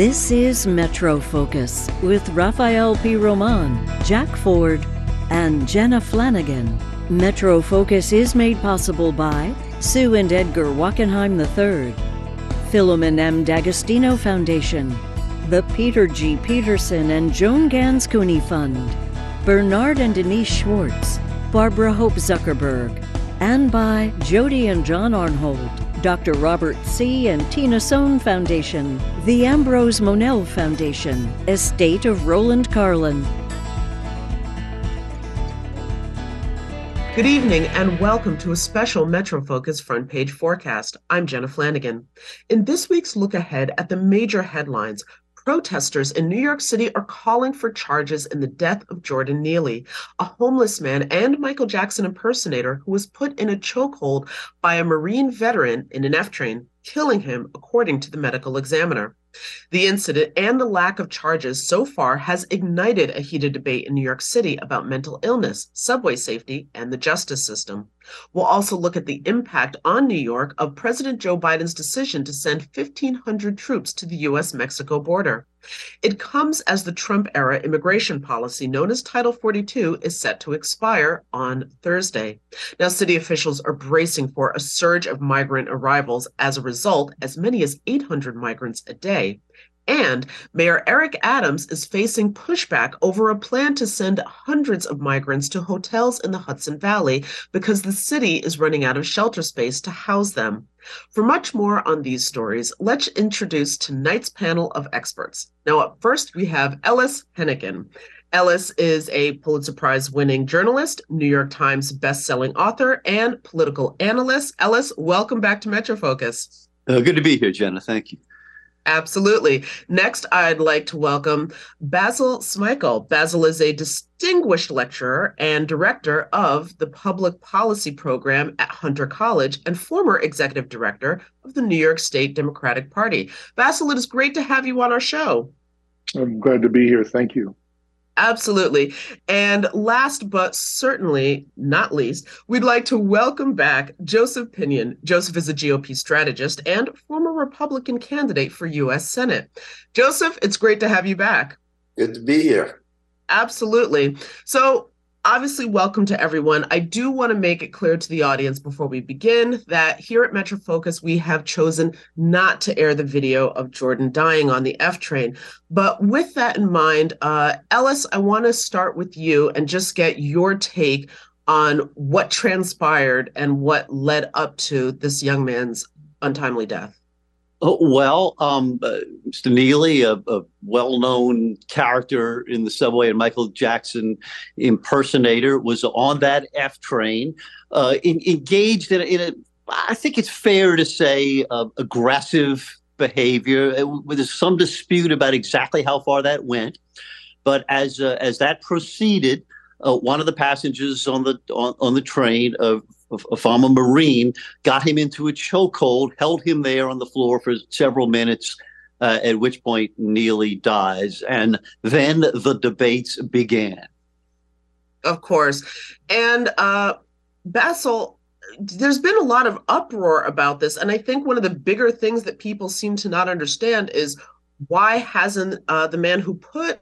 This is Metro Focus with Rafael P. Roman, Jack Ford, and Jenna Flanagan. Metro Focus is made possible by Sue and Edgar Wackenheim III, Philemon M. D'Agostino Foundation, the Peter G. Peterson and Joan Gans Cooney Fund, Bernard and Denise Schwartz, Barbara Hope Zuckerberg, and by Jody and John Arnhold. Dr. Robert C. and Tina Sohn Foundation, the Ambrose Monell Foundation, Estate of Roland Carlin. Good evening and welcome to a special Metro Focus front page forecast. I'm Jenna Flanagan. In this week's look ahead at the major headlines, Protesters in New York City are calling for charges in the death of Jordan Neely, a homeless man and Michael Jackson impersonator who was put in a chokehold by a Marine veteran in an F train, killing him, according to the medical examiner. The incident and the lack of charges so far has ignited a heated debate in New York City about mental illness, subway safety, and the justice system. We'll also look at the impact on New York of President Joe Biden's decision to send 1,500 troops to the U.S. Mexico border. It comes as the Trump era immigration policy, known as Title 42, is set to expire on Thursday. Now, city officials are bracing for a surge of migrant arrivals. As a result, as many as 800 migrants a day. And Mayor Eric Adams is facing pushback over a plan to send hundreds of migrants to hotels in the Hudson Valley because the city is running out of shelter space to house them. For much more on these stories, let's introduce tonight's panel of experts. Now, up first, we have Ellis Henican. Ellis is a Pulitzer Prize winning journalist, New York Times best-selling author, and political analyst. Ellis, welcome back to Metro Focus. Uh, good to be here, Jenna. Thank you. Absolutely. Next, I'd like to welcome Basil Smikle. Basil is a distinguished lecturer and director of the Public Policy Program at Hunter College and former executive director of the New York State Democratic Party. Basil, it is great to have you on our show. I'm glad to be here. Thank you. Absolutely. And last but certainly not least, we'd like to welcome back Joseph Pinion. Joseph is a GOP strategist and former Republican candidate for U.S. Senate. Joseph, it's great to have you back. Good to be here. Absolutely. So, obviously welcome to everyone. I do want to make it clear to the audience before we begin that here at Metro Focus, we have chosen not to air the video of Jordan dying on the F train. But with that in mind, uh, Ellis, I want to start with you and just get your take on what transpired and what led up to this young man's untimely death. Oh, well, um, uh, Mr. Neely, a, a, well-known character in the subway and Michael Jackson impersonator, was on that F train, uh, in, engaged in a, in a, I think it's fair to say, uh, aggressive behavior. There's some dispute about exactly how far that went, but as uh, as that proceeded, uh, one of the passengers on the on, on the train a former Marine, got him into a chokehold, held him there on the floor for several minutes, uh, at which point Neely dies. And then the debates began. Of course. And uh, Basil, there's been a lot of uproar about this. And I think one of the bigger things that people seem to not understand is why hasn't uh, the man who put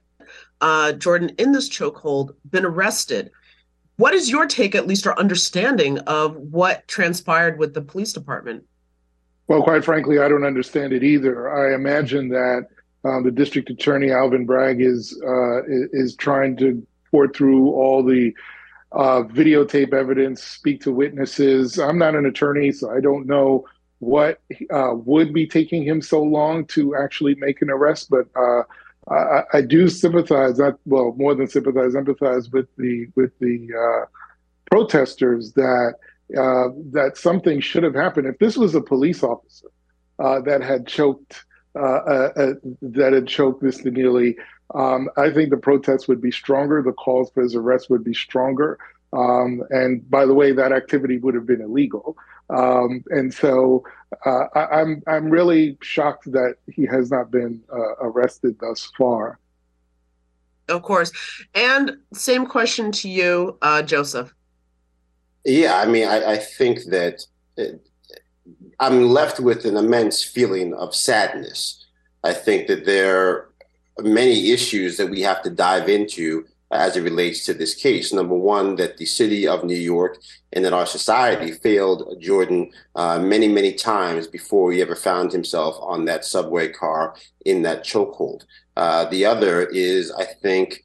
uh, Jordan in this chokehold been arrested? What is your take, at least, or understanding of what transpired with the police department? Well, quite frankly, I don't understand it either. I imagine that um, the district attorney Alvin Bragg is uh, is trying to pour through all the uh, videotape evidence, speak to witnesses. I'm not an attorney, so I don't know what uh, would be taking him so long to actually make an arrest. But uh, I, I, do sympathize, well, more than sympathize, empathize with the with the uh, protesters that uh, that something should have happened. If this was a police officer uh, that had choked uh, uh, uh, that had choked Mr. Neely, um, I think the protests would be stronger. The calls for his arrest would be stronger. Um, and by the way, that activity would have been illegal. Um, and so uh, I, am I'm, I'm really shocked that he has not been uh, arrested thus far. Of course, and same question to you, uh, Joseph. Yeah, I mean, I, I think that it, I'm left with an immense feeling of sadness I think that there are many issues that we have to dive into as it relates to this case. Number one, that the city of New York and that our society failed Jordan uh, many, many times before he ever found himself on that subway car in that chokehold. Uh, the other is, I think,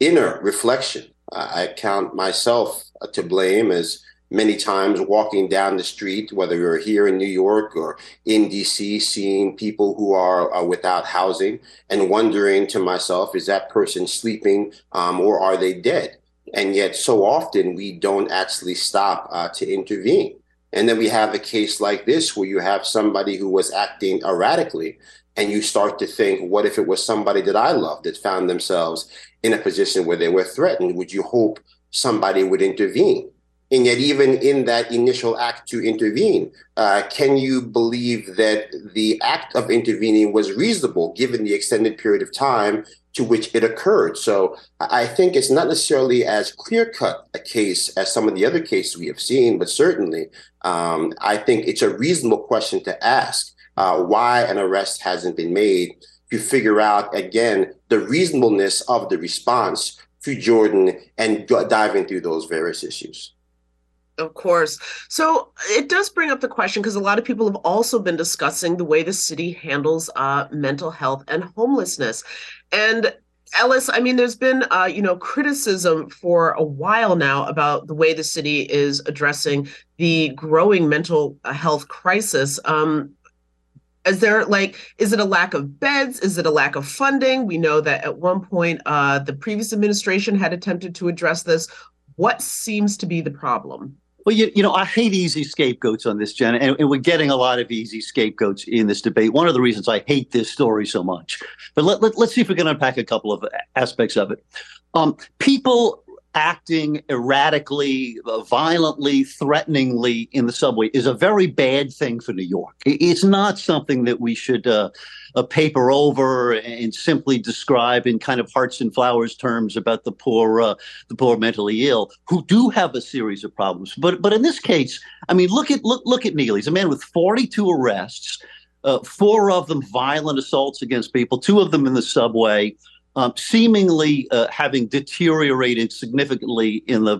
inner reflection. I count myself to blame as many times walking down the street, whether you're here in New York or in DC, seeing people who are, are without housing and wondering to myself, is that person sleeping um, or are they dead? And yet, so often we don't actually stop uh, to intervene. And then we have a case like this where you have somebody who was acting erratically, and you start to think, what if it was somebody that I loved that found themselves in a position where they were threatened? Would you hope somebody would intervene? And yet, even in that initial act to intervene, uh, can you believe that the act of intervening was reasonable given the extended period of time to which it occurred? So I think it's not necessarily as clear cut a case as some of the other cases we have seen, but certainly um, I think it's a reasonable question to ask uh, why an arrest hasn't been made to figure out, again, the reasonableness of the response to Jordan and diving through those various issues. Of course. So it does bring up the question because a lot of people have also been discussing the way the city handles uh, mental health and homelessness. And Ellis, I mean, there's been, uh, you know, criticism for a while now about the way the city is addressing the growing mental health crisis. Um, is there like, is it a lack of beds? Is it a lack of funding? We know that at one point, uh, the previous administration had attempted to address this. What seems to be the problem? Well, you, you know, I hate easy scapegoats on this, Jenna, and, and, we're getting a lot of easy scapegoats in this debate. One of the reasons I hate this story so much. But let, let, us see if we can unpack a couple of aspects of it. Um, people acting erratically, violently, threateningly in the subway is a very bad thing for New York. It's not something that we should uh, uh, paper over and simply describe in kind of hearts and flowers terms about the poor, uh, the poor mentally ill who do have a series of problems. But but in this case, I mean, look at look look at Neely. He's a man with 42 arrests. Uh, four of them violent assaults against people, two of them in the subway um, seemingly uh, having deteriorated significantly in the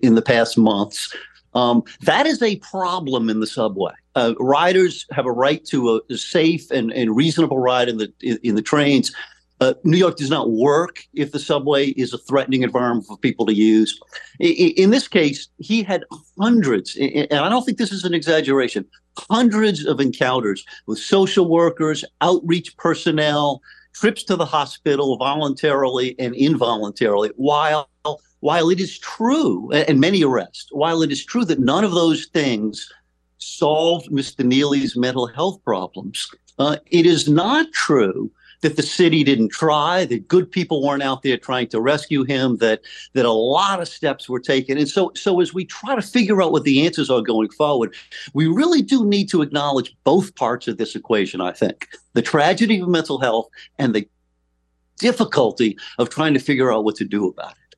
in the past months. Um, that is a problem in the subway. Uh, riders have a right to a, a, safe and, and reasonable ride in the in, in the trains. Uh, New York does not work if the subway is a threatening environment for people to use. In, in this case, he had hundreds, and I don't think this is an exaggeration, hundreds of encounters with social workers, outreach personnel, trips to the hospital voluntarily and involuntarily while while it is true and many arrests while it is true that none of those things solved mr neely's mental health problems uh, it is not true that the city didn't try, that good people weren't out there trying to rescue him, that that a lot of steps were taken. And so so as we try to figure out what the answers are going forward, we really do need to acknowledge both parts of this equation, I think. The tragedy of mental health and the difficulty of trying to figure out what to do about it.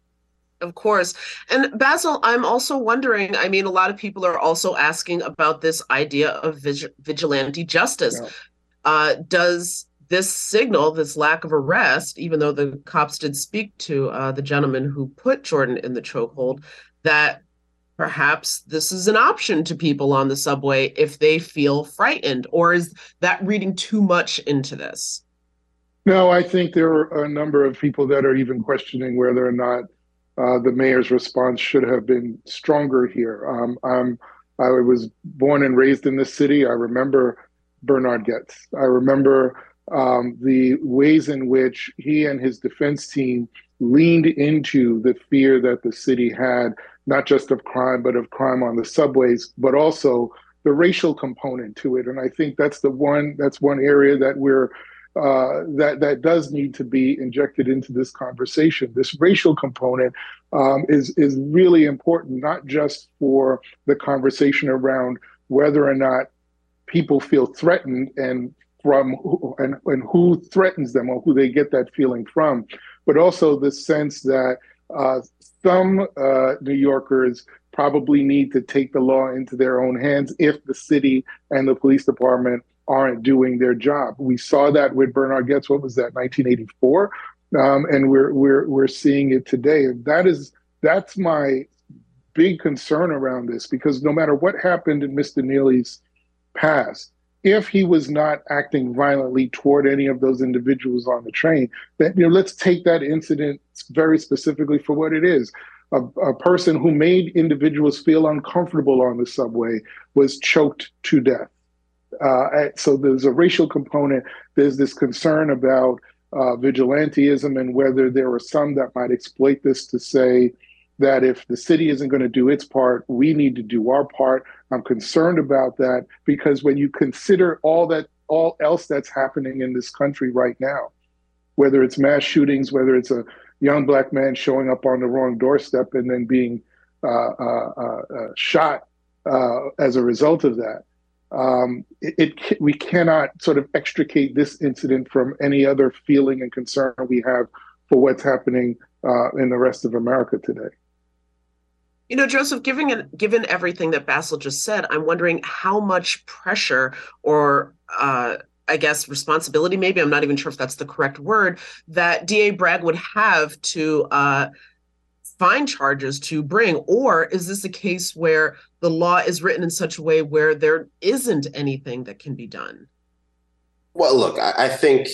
Of course. And Basil, I'm also wondering I mean, a lot of people are also asking about this idea of vigilante justice. Yeah. Uh, does this signal, this lack of arrest, even though the cops did speak to uh, the gentleman who put Jordan in the chokehold, that perhaps this is an option to people on the subway if they feel frightened, or is that reading too much into this? No, I think there are a number of people that are even questioning whether or not uh, the mayor's response should have been stronger here. Um, I was born and raised in this city. I remember Bernard Goetz. I remember um, the ways in which he and his defense team leaned into the fear that the city had, not just of crime, but of crime on the subways, but also the racial component to it. And I think that's the one that's one area that we're uh, that that does need to be injected into this conversation. This racial component um, is is really important, not just for the conversation around whether or not people feel threatened and from and, and who threatens them or who they get that feeling from, but also the sense that uh, some uh, New Yorkers probably need to take the law into their own hands if the city and the police department aren't doing their job. We saw that with Bernard Goetz. What was that? 1984, um, and we're we're we're seeing it today. That is that's my big concern around this because no matter what happened in Mr. Neely's past, if he was not acting violently toward any of those individuals on the train, then you know, let's take that incident very specifically for what it is. A, a, person who made individuals feel uncomfortable on the subway was choked to death. Uh, so there's a racial component. There's this concern about uh, vigilanteism and whether there are some that might exploit this to say that if the city isn't going to do its part, we need to do our part. I'm concerned about that because when you consider all that all else that's happening in this country right now, whether it's mass shootings, whether it's a young black man showing up on the wrong doorstep and then being uh, uh, uh, shot uh, as a result of that, um, it, it, we cannot sort of extricate this incident from any other feeling and concern we have for what's happening uh, in the rest of America today. You know, Joseph, given given everything that Basil just said, I'm wondering how much pressure or uh, I guess responsibility, maybe I'm not even sure if that's the correct word, that DA Bragg would have to uh, find charges to bring, or is this a case where the law is written in such a way where there isn't anything that can be done? Well, look, I, I think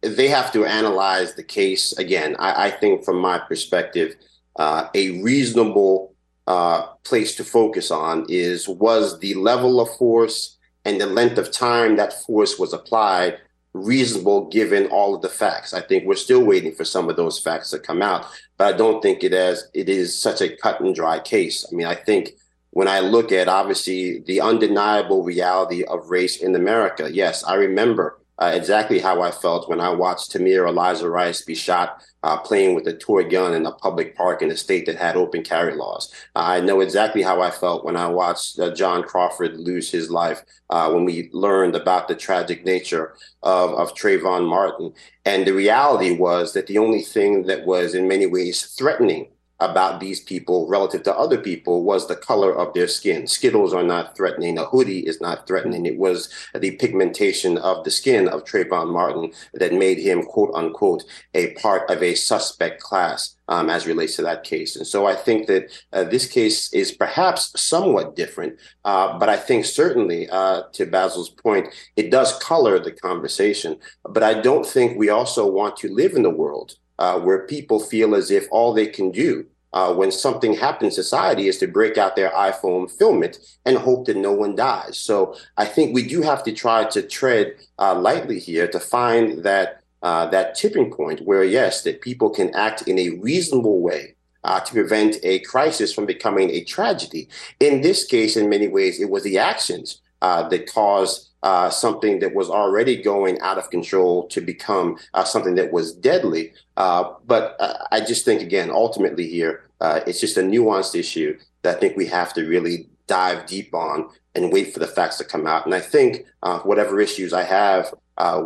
they have to analyze the case again. I, I think, from my perspective, uh, a reasonable uh, place to focus on is was the level of force and the length of time that force was applied reasonable given all of the facts. I think we're still waiting for some of those facts to come out, but I don't think it as it is such a cut and dry case. I mean, I think when I look at obviously the undeniable reality of race in America, yes, I remember uh, exactly how I felt when I watched Tamir Eliza Rice be shot uh, playing with a toy gun in a public park in a state that had open carry laws. Uh, I know exactly how I felt when I watched uh, John Crawford lose his life uh, when we learned about the tragic nature of, of Trayvon Martin. And the reality was that the only thing that was in many ways threatening about these people relative to other people was the color of their skin. Skittles are not threatening. A hoodie is not threatening. It was the pigmentation of the skin of Trayvon Martin that made him, quote unquote, a part of a suspect class. Um, as relates to that case. And so I think that uh, this case is perhaps somewhat different, uh, but I think certainly, uh, to Basil's point, it does color the conversation. But I don't think we also want to live in the world uh, where people feel as if all they can do uh, when something happens society is to break out their iPhone, film it, and hope that no one dies. So I think we do have to try to tread uh, lightly here to find that uh, that tipping point where yes, that people can act in a reasonable way. Uh, to prevent a crisis from becoming a tragedy. In this case, in many ways, it was the actions uh, that caused uh, something that was already going out of control to become uh, something that was deadly. Uh, but uh, I just think, again, ultimately here, it's just a nuanced issue that I think we have to really dive deep on and wait for the facts to come out. And I think whatever issues I have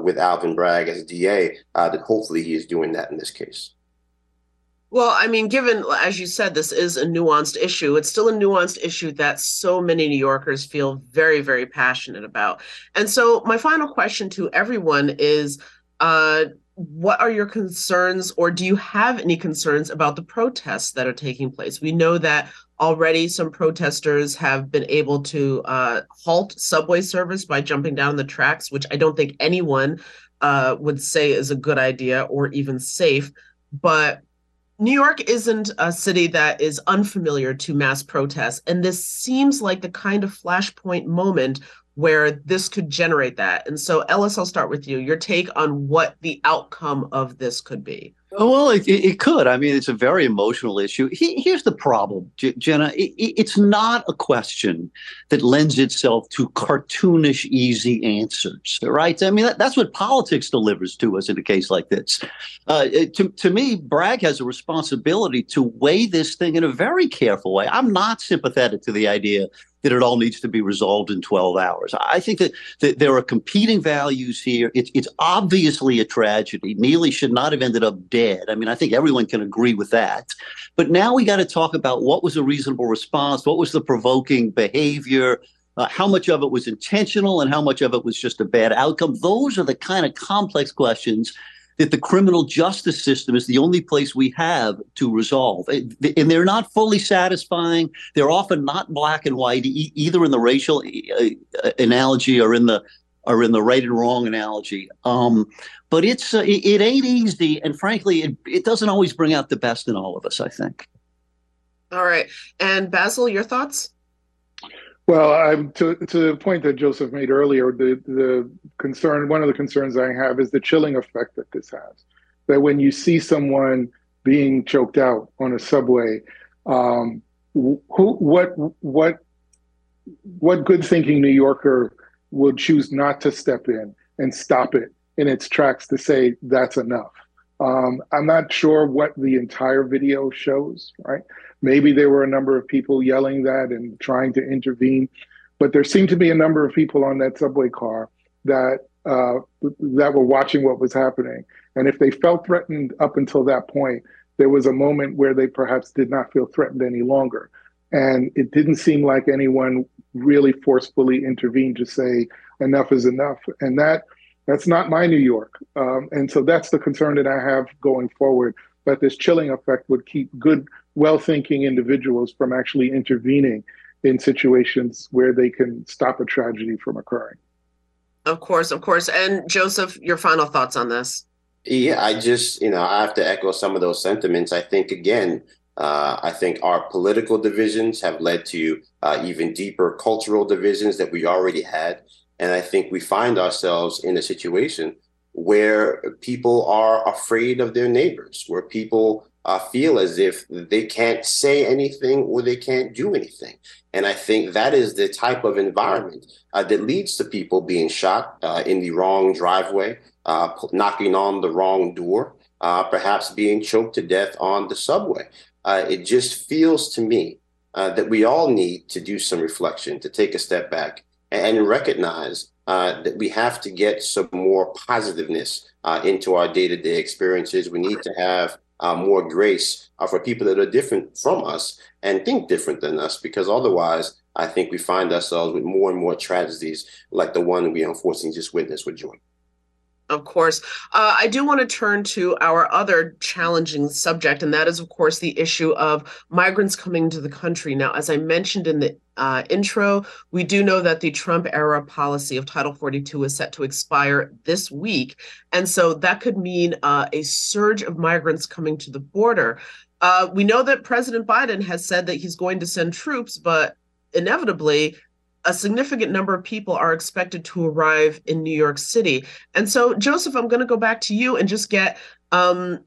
with Alvin Bragg as DA, that hopefully he is doing that in this case. Well, I mean, given, as you said, this is a nuanced issue, it's still a nuanced issue that so many New Yorkers feel very, very passionate about. And so, my final question to everyone is uh, what are your concerns, or do you have any concerns about the protests that are taking place? We know that already some protesters have been able to uh, halt subway service by jumping down the tracks, which I don't think anyone uh, would say is a good idea or even safe. But New York isn't a city that is unfamiliar to mass protests, and this seems like the kind of flashpoint moment where this could generate that. And so, Ellis, I'll start with you. Your take on what the outcome of this could be. Well, it, it could. I mean, it's a very emotional issue. He, here's the problem, Jenna. It, it's not a question that lends itself to cartoonish, easy answers, right? I mean, that, that's what politics delivers to us in a case like this. Uh, to, to me, Bragg has a responsibility to weigh this thing in a very careful way. I'm not sympathetic to the idea that it all needs to be resolved in 12 hours. I think that, that there are competing values here. It's, it's obviously a tragedy. Neely should not have ended up dead. I mean, I think everyone can agree with that. But now we got to talk about what was a reasonable response, what was the provoking behavior, Uh, how much of it was intentional and how much of it was just a bad outcome? Those are the kind of complex questions that the criminal justice system is the only place we have to resolve. And they're not fully satisfying. They're often not black and white, e- either in the racial uh, analogy or in the or in the right and wrong analogy. Um, but it's uh, it, it, ain't easy, and frankly, it, it doesn't always bring out the best in all of us. I think. All right, and Basil, your thoughts? Well, to to the point that Joseph made earlier, the the concern, one of the concerns I have is the chilling effect that this has. That when you see someone being choked out on a subway, um, who, what what what good thinking New Yorker would choose not to step in and stop it in its tracks to say that's enough. Um, I'm not sure what the entire video shows, right? Maybe there were a number of people yelling that and trying to intervene, but there seemed to be a number of people on that subway car that uh, that were watching what was happening. And if they felt threatened up until that point, there was a moment where they perhaps did not feel threatened any longer. And it didn't seem like anyone really forcefully intervened to say enough is enough. And that that's not my New York. Um, and so that's the concern that I have going forward. That this chilling effect would keep good well thinking individuals from actually intervening in situations where they can stop a tragedy from occurring. Of course, of course. And Joseph, your final thoughts on this? Yeah, I just, you know, I have to echo some of those sentiments. I think, again, uh, I think our political divisions have led to uh, even deeper cultural divisions that we already had. And I think we find ourselves in a situation where people are afraid of their neighbors, where people uh, feel as if they can't say anything or they can't do anything. And I think that is the type of environment uh, that leads to people being shot uh, in the wrong driveway, uh, knocking on the wrong door, uh, perhaps being choked to death on the subway. Uh, it just feels to me that we all need to do some reflection, to take a step back and recognize that we have to get some more positiveness into our day to day experiences. We need to have uh, more grace uh, for people that are different from us and think different than us, because otherwise, I think we find ourselves with more and more tragedies like the one we unfortunately just witnessed with Jordan. Of course. Uh, I do want to turn to our other challenging subject, and that is, of course, the issue of migrants coming to the country. Now, as I mentioned in the uh, intro, we do know that the Trump era policy of Title 42 is set to expire this week. And so that could mean uh, a surge of migrants coming to the border. Uh, we know that President Biden has said that he's going to send troops, but inevitably, a significant number of people are expected to arrive in New York City. And so, Joseph, I'm going to go back to you and just get um,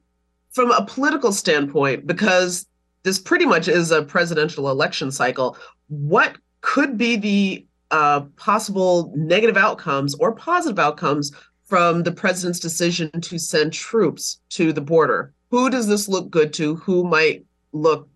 from a political standpoint, because this pretty much is a presidential election cycle. What could be the uh, possible negative outcomes or positive outcomes from the president's decision to send troops to the border? Who does this look good to? Who might look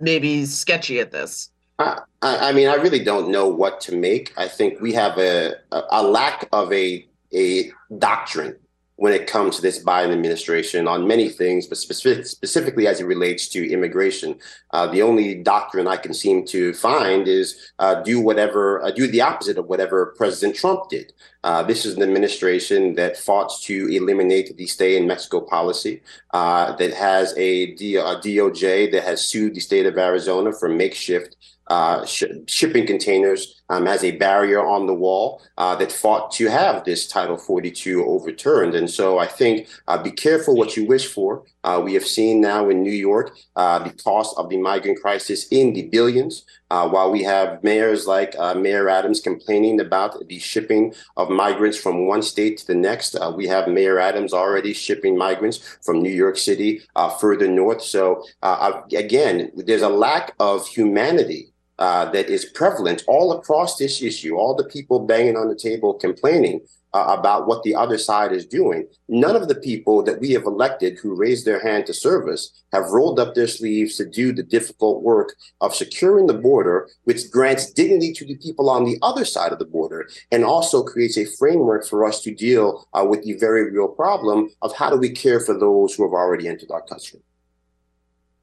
maybe sketchy at this? I, I mean, I really don't know what to make. I think we have a, a lack of a a doctrine when it comes to this Biden administration on many things, but specific, specifically as it relates to immigration. Uh, the only doctrine I can seem to find is uh, do whatever, uh, do the opposite of whatever President Trump did. Uh, this is an administration that fought to eliminate the stay in Mexico policy, uh, that has a, D- a DOJ that has sued the state of Arizona for makeshift uh, sh- shipping containers um, as a barrier on the wall uh, that fought to have this Title 42 overturned. And so I think uh, be careful what you wish for. Uh, we have seen now in New York uh, the cost of the migrant crisis in the billions, uh, while we have mayors like Mayor Adams complaining about the shipping of migrants from one state to the next. we have Mayor Adams already shipping migrants from New York City further north. So again, there's a lack of humanity uh, that is prevalent all across this issue, all the people banging on the table complaining uh, about what the other side is doing. None of the people that we have elected who raised their hand to service have rolled up their sleeves to do the difficult work of securing the border, which grants dignity to the people on the other side of the border and also creates a framework for us to deal uh, with the very real problem of how do we care for those who have already entered our country.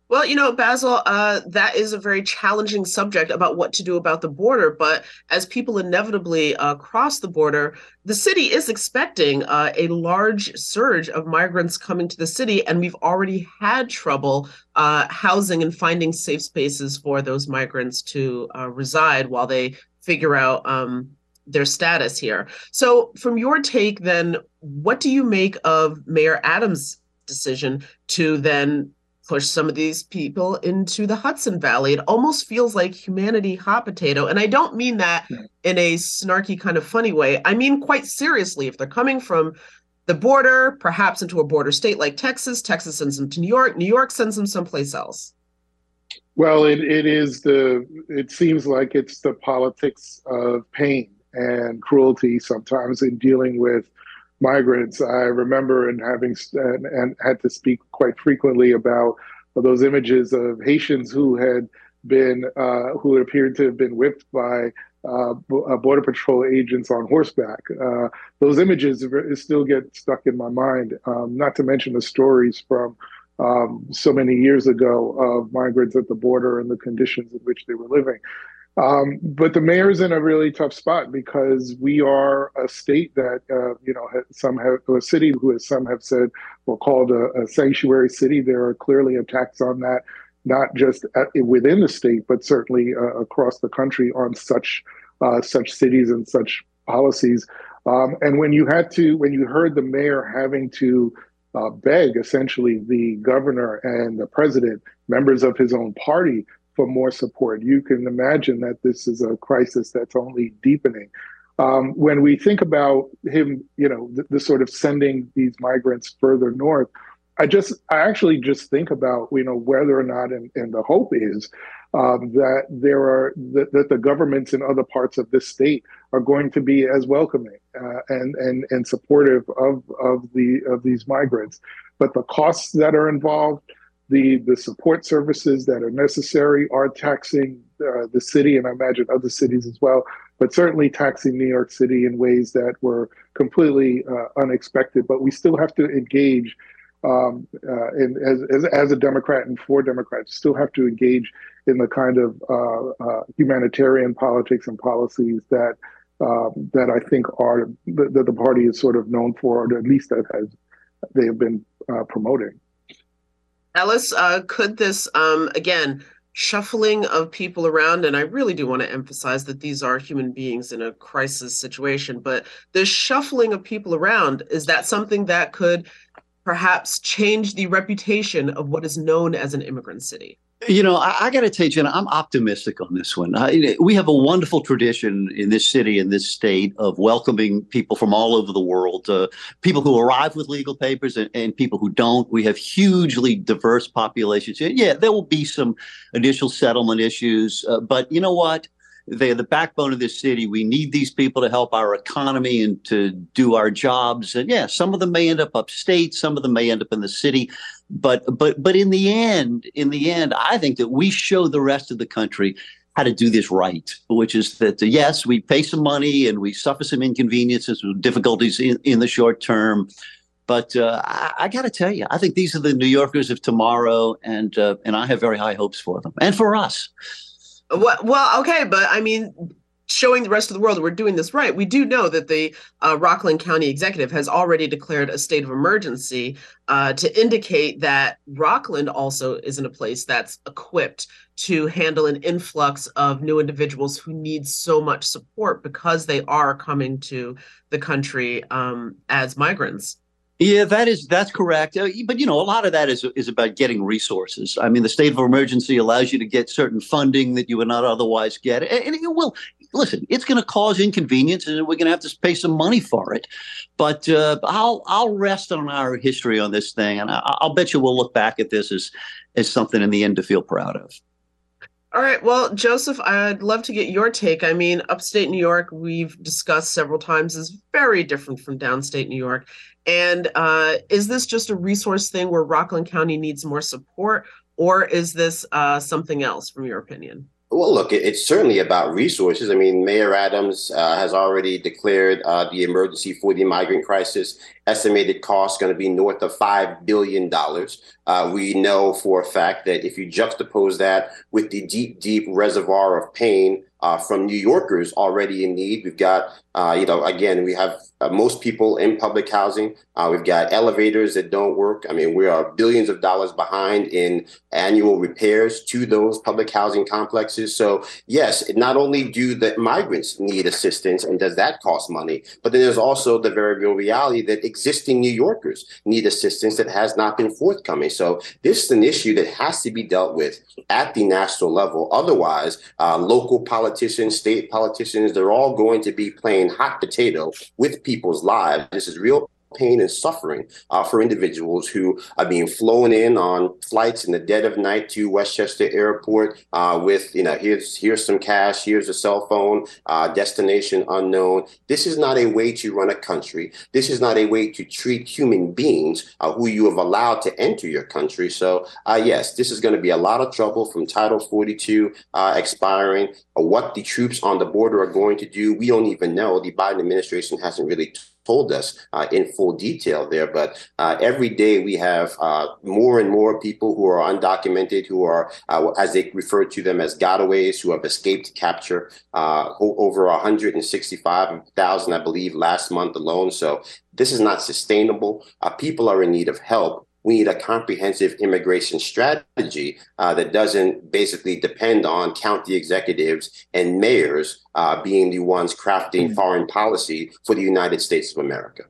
Well, you know, Basil, uh, that is a very challenging subject about what to do about the border. But as people inevitably uh, cross the border, the city is expecting uh, a large surge of migrants coming to the city. And we've already had trouble uh, housing and finding safe spaces for those migrants to uh, reside while they figure out um, their status here. So, from your take, then, what do you make of Mayor Adams' decision to then push some of these people into the Hudson Valley. It almost feels like humanity hot potato. And I don't mean that in a snarky kind of funny way. I mean quite seriously. If they're coming from the border, perhaps into a border state like Texas, Texas sends them to New York, New York sends them someplace else. Well, it, it is the, it seems like it's the politics of pain and cruelty sometimes in dealing with migrants. I remember and having and, and had to speak quite frequently about those images of Haitians who had been uh, who appeared to have been whipped by uh, border patrol agents on horseback. Uh, those images still get stuck in my mind. Um, not to mention the stories from um, so many years ago of migrants at the border and the conditions in which they were living. Um, but the mayor's in a really tough spot because we are a state that, uh, you know, some have a city who, as some have said, we're called a, a, sanctuary city. There are clearly attacks on that, not just at, within the state, but certainly uh, across the country on such uh, such cities and such policies. Um, and when you had to, when you heard the mayor having to uh, beg essentially the governor and the president, members of his own party, for more support. You can imagine that this is a crisis that's only deepening. Um, when we think about him, you know, the, the, sort of sending these migrants further north, I just, I actually just think about, you know, whether or not, and, and the hope is um, that there are that, that, the governments in other parts of this state are going to be as welcoming uh, and and and supportive of of the of these migrants, but the costs that are involved the the support services that are necessary are taxing uh, the city and I imagine other cities as well, but certainly taxing New York City in ways that were completely uh, unexpected. But we still have to engage, um, uh, in, as, as, as a Democrat and for Democrats, still have to engage in the kind of uh, uh, humanitarian politics and policies that um, that I think are that the party is sort of known for, or at least that has they have been uh, promoting. Ellis, uh, could this, um, again, shuffling of people around, and I really do want to emphasize that these are human beings in a crisis situation, but this shuffling of people around, is that something that could perhaps change the reputation of what is known as an immigrant city? You know, I, I got to tell you, Jenna, I'm optimistic on this one. I, we have a wonderful tradition in this city, in this state, of welcoming people from all over the world, uh, people who arrive with legal papers and, and, people who don't. We have hugely diverse populations. Yeah, there will be some initial settlement issues, uh, but you know what? They're the backbone of this city. We need these people to help our economy and to do our jobs. And yeah, some of them may end up upstate, some of them may end up in the city but but but in the end in the end i think that we show the rest of the country how to do this right which is that uh, yes we pay some money and we suffer some inconveniences difficulties in, in the short term but uh, I, I got to tell you, I think these are the New Yorkers of tomorrow, and uh, and I have very high hopes for them and for us. Well, okay, but I mean, showing the rest of the world that we're doing this right. We do know that the uh, Rockland County Executive has already declared a state of emergency uh, to indicate that Rockland also isn't a place that's equipped to handle an influx of new individuals who need so much support because they are coming to the country um, as migrants. Yeah, that is that's correct. Uh, but you know, a lot of that is is about getting resources. I mean, the state of emergency allows you to get certain funding that you would not otherwise get, and, and it will. Listen, it's going to cause inconvenience, and we're going to have to pay some money for it. But uh, I'll I'll rest on our history on this thing, and I, I'll bet you we'll look back at this as as something in the end to feel proud of. All right. Well, Joseph, I'd love to get your take. I mean, upstate New York, we've discussed several times, is very different from downstate New York. And uh, is this just a resource thing where Rockland County needs more support, or is this uh, something else, from your opinion? Well, look, it's certainly about resources. I mean, Mayor Adams uh, has already declared uh, the emergency for the migrant crisis. Estimated cost going to be north of $5 billion. Uh, we know for a fact that if you juxtapose that with the deep, deep reservoir of pain uh, from New Yorkers already in need. We've got, uh, you know, again, we have uh, most people in public housing. Uh, we've got elevators that don't work. I mean, we are billions of dollars behind in annual repairs to those public housing complexes. So, yes, not only do the migrants need assistance and does that cost money, but then there's also the very real reality that existing New Yorkers need assistance that has not been forthcoming. So, this is an issue that has to be dealt with at the national level. Otherwise, uh, local politicians, state politicians, they're all going to be playing hot potato with people's lives. This is real pain and suffering uh, for individuals who are being flown in on flights in the dead of night to Westchester Airport uh, with, you know, here's here's some cash, here's a cell phone, uh, destination unknown. This is not a way to run a country. This is not a way to treat human beings uh, who you have allowed to enter your country. So, uh, yes, this is going to be a lot of trouble from Title 42 uh, expiring. what the troops on the border are going to do, we don't even know. The Biden administration hasn't really told us uh, in full detail there. But uh, every day we have uh, more and more people who are undocumented, who are, uh, as they refer to them as gotaways, who have escaped capture. Uh, over 165,000, I believe, last month alone. So this is not sustainable. Uh, people are in need of help we need a comprehensive immigration strategy uh, that doesn't basically depend on county executives and mayors uh, being the ones crafting mm-hmm. foreign policy for the United States of America.